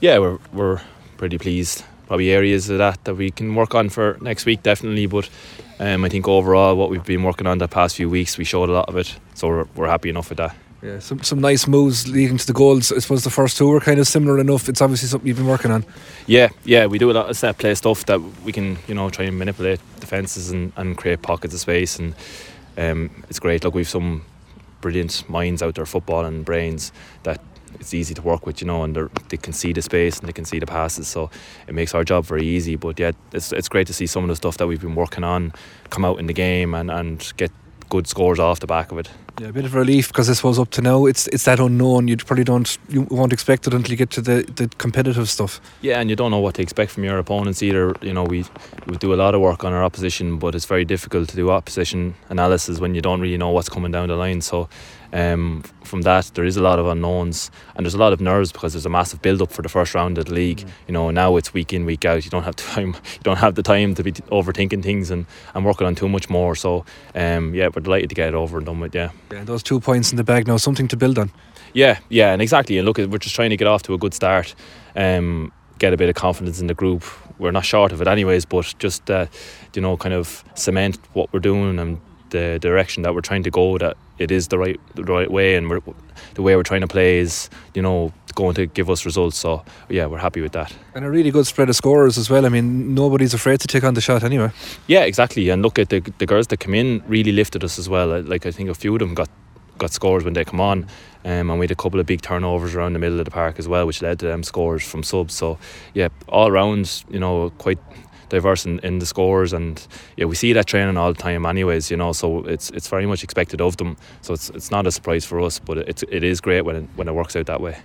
Yeah, we're we're pretty pleased. Probably areas of that that we can work on for next week, definitely. But um, I think overall, what we've been working on the past few weeks, we showed a lot of it. So we're, we're happy enough with that. Yeah, some some nice moves leading to the goals. I suppose the first two were kind of similar enough. It's obviously something you've been working on. Yeah, yeah, we do a lot of set play stuff that we can, you know, try and manipulate defences and, and create pockets of space, and um, it's great. Look, we've some brilliant minds out there, football and brains that it's easy to work with, you know, and they can see the space and they can see the passes, so it makes our job very easy. But yeah, it's it's great to see some of the stuff that we've been working on come out in the game and, and get good scores off the back of it. Yeah, a bit of relief because I suppose up to now it's it's that unknown. You probably don't you won't expect it until you get to the, the competitive stuff. Yeah, and you don't know what to expect from your opponents either. You know, we we do a lot of work on our opposition, but it's very difficult to do opposition analysis when you don't really know what's coming down the line. So um, from that, there is a lot of unknowns and there's a lot of nerves because there's a massive build up for the first round of the league. Mm. You know, now it's week in, week out. You don't have time. You don't have the time to be overthinking things and, and working on too much more. So, um, yeah, we're delighted to get it over and done with. Yeah. Yeah, those two points in the bag now, something to build on. Yeah, yeah, and exactly. And look, we're just trying to get off to a good start. Um, get a bit of confidence in the group. We're not short of it, anyways, but just uh, you know, kind of cement what we're doing and the direction that we're trying to go. That it is the right the right way, and the way we're trying to play is you know going to give us results. So yeah, we're happy with that. And a really good spread of scorers as well. I mean, nobody's afraid to take on the shot anyway. Yeah, exactly. And look at the the girls that come in really lifted us as well. Like I think a few of them got got scores when they come on. Um, and we had a couple of big turnovers around the middle of the park as well, which led to them scores from subs. So, yeah, all around, you know, quite diverse in, in the scores and yeah we see that training all the time anyways you know so it's it's very much expected of them so it's it's not a surprise for us but it's it is great when it, when it works out that way